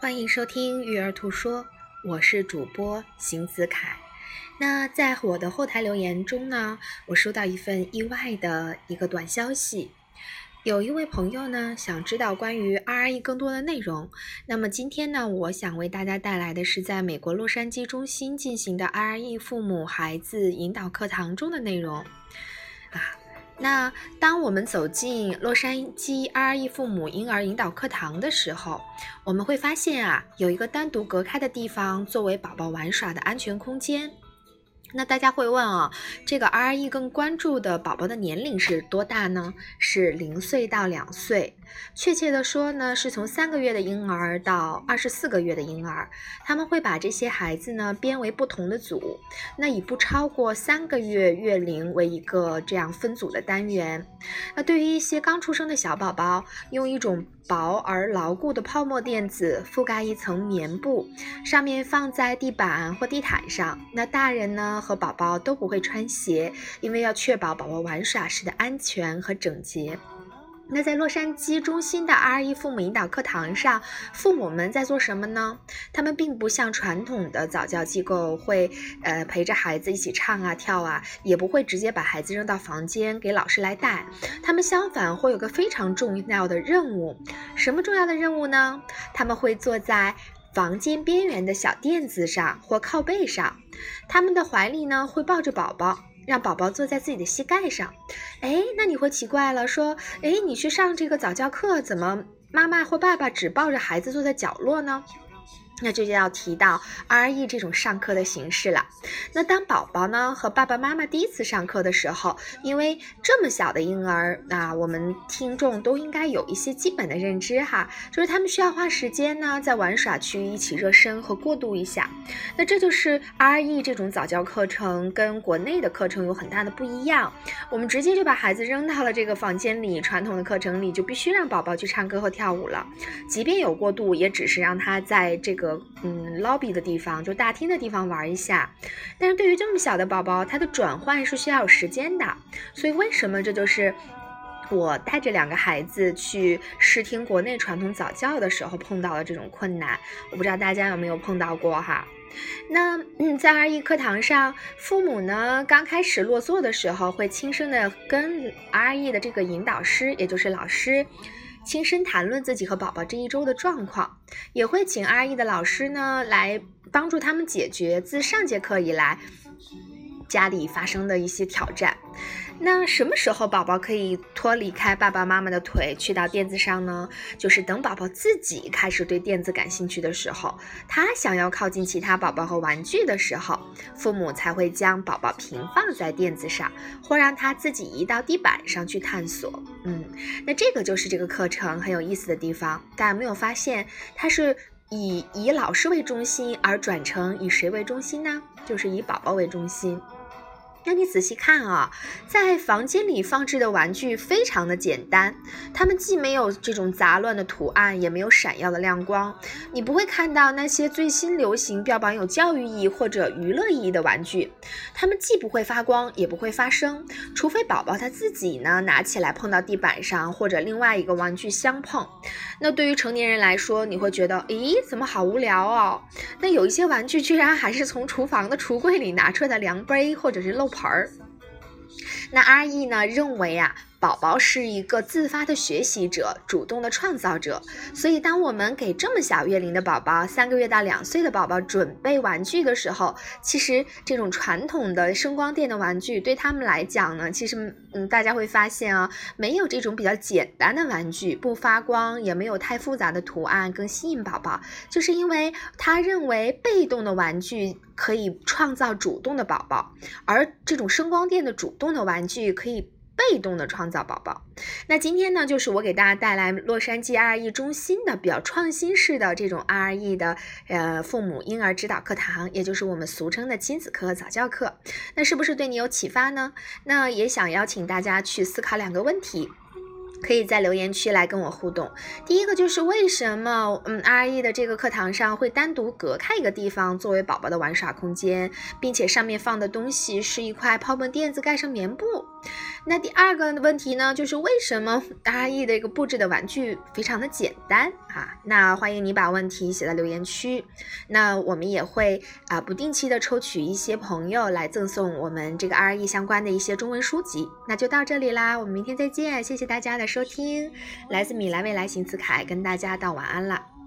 欢迎收听育儿兔说，我是主播邢子凯。那在我的后台留言中呢，我收到一份意外的一个短消息，有一位朋友呢想知道关于 RE 更多的内容。那么今天呢，我想为大家带来的是在美国洛杉矶中心进行的 RE 父母孩子引导课堂中的内容啊。那当我们走进洛杉矶 RE 父母婴儿引导课堂的时候，我们会发现啊，有一个单独隔开的地方作为宝宝玩耍的安全空间。那大家会问啊，这个 RE 更关注的宝宝的年龄是多大呢？是零岁到两岁，确切的说呢，是从三个月的婴儿到二十四个月的婴儿。他们会把这些孩子呢编为不同的组，那以不超过三个月月龄为一个这样分组的单元。那对于一些刚出生的小宝宝，用一种薄而牢固的泡沫垫子覆盖一层棉布，上面放在地板或地毯上。那大人呢？和宝宝都不会穿鞋，因为要确保宝宝玩耍时的安全和整洁。那在洛杉矶中心的 RE 父母引导课堂上，父母们在做什么呢？他们并不像传统的早教机构会，呃，陪着孩子一起唱啊跳啊，也不会直接把孩子扔到房间给老师来带。他们相反会有个非常重要的任务，什么重要的任务呢？他们会坐在。房间边缘的小垫子上或靠背上，他们的怀里呢会抱着宝宝，让宝宝坐在自己的膝盖上。哎，那你会奇怪了，说，哎，你去上这个早教课，怎么妈妈或爸爸只抱着孩子坐在角落呢？那这就要提到 RE 这种上课的形式了。那当宝宝呢和爸爸妈妈第一次上课的时候，因为这么小的婴儿，那我们听众都应该有一些基本的认知哈，就是他们需要花时间呢在玩耍区一起热身和过渡一下。那这就是 RE 这种早教课程跟国内的课程有很大的不一样。我们直接就把孩子扔到了这个房间里，传统的课程里就必须让宝宝去唱歌和跳舞了，即便有过渡，也只是让他在这个。嗯，lobby 的地方就大厅的地方玩一下，但是对于这么小的宝宝，他的转换是需要有时间的，所以为什么这就是我带着两个孩子去试听国内传统早教的时候碰到的这种困难？我不知道大家有没有碰到过哈？那嗯，在 RE 课堂上，父母呢刚开始落座的时候，会轻声的跟 RE 的这个引导师，也就是老师。亲身谈论自己和宝宝这一周的状况，也会请 RE 的老师呢来帮助他们解决自上节课以来家里发生的一些挑战。那什么时候宝宝可以脱离开爸爸妈妈的腿去到垫子上呢？就是等宝宝自己开始对垫子感兴趣的时候，他想要靠近其他宝宝和玩具的时候，父母才会将宝宝平放在垫子上，或让他自己移到地板上去探索。嗯，那这个就是这个课程很有意思的地方。大家没有发现，它是以以老师为中心而转成以谁为中心呢？就是以宝宝为中心。那你仔细看啊，在房间里放置的玩具非常的简单，它们既没有这种杂乱的图案，也没有闪耀的亮光。你不会看到那些最新流行、标榜有教育意义或者娱乐意义的玩具，它们既不会发光，也不会发声，除非宝宝他自己呢拿起来碰到地板上或者另外一个玩具相碰。那对于成年人来说，你会觉得，咦，怎么好无聊哦？那有一些玩具居然还是从厨房的橱柜里拿出来的量杯或者是漏。盆儿，那阿义呢认为啊。宝宝是一个自发的学习者，主动的创造者。所以，当我们给这么小月龄的宝宝，三个月到两岁的宝宝准备玩具的时候，其实这种传统的声光电的玩具对他们来讲呢，其实，嗯，大家会发现啊，没有这种比较简单的玩具，不发光，也没有太复杂的图案，更吸引宝宝，就是因为他认为被动的玩具可以创造主动的宝宝，而这种声光电的主动的玩具可以。被动的创造宝宝，那今天呢，就是我给大家带来洛杉矶 RE 中心的比较创新式的这种 RE 的呃父母婴儿指导课堂，也就是我们俗称的亲子课和早教课。那是不是对你有启发呢？那也想邀请大家去思考两个问题，可以在留言区来跟我互动。第一个就是为什么嗯 RE 的这个课堂上会单独隔开一个地方作为宝宝的玩耍空间，并且上面放的东西是一块泡沫垫子盖上棉布。那第二个问题呢，就是为什么 RE 的一个布置的玩具非常的简单啊？那欢迎你把问题写在留言区，那我们也会啊不定期的抽取一些朋友来赠送我们这个 RE 相关的一些中文书籍。那就到这里啦，我们明天再见，谢谢大家的收听，来自米兰未来邢子凯跟大家道晚安了。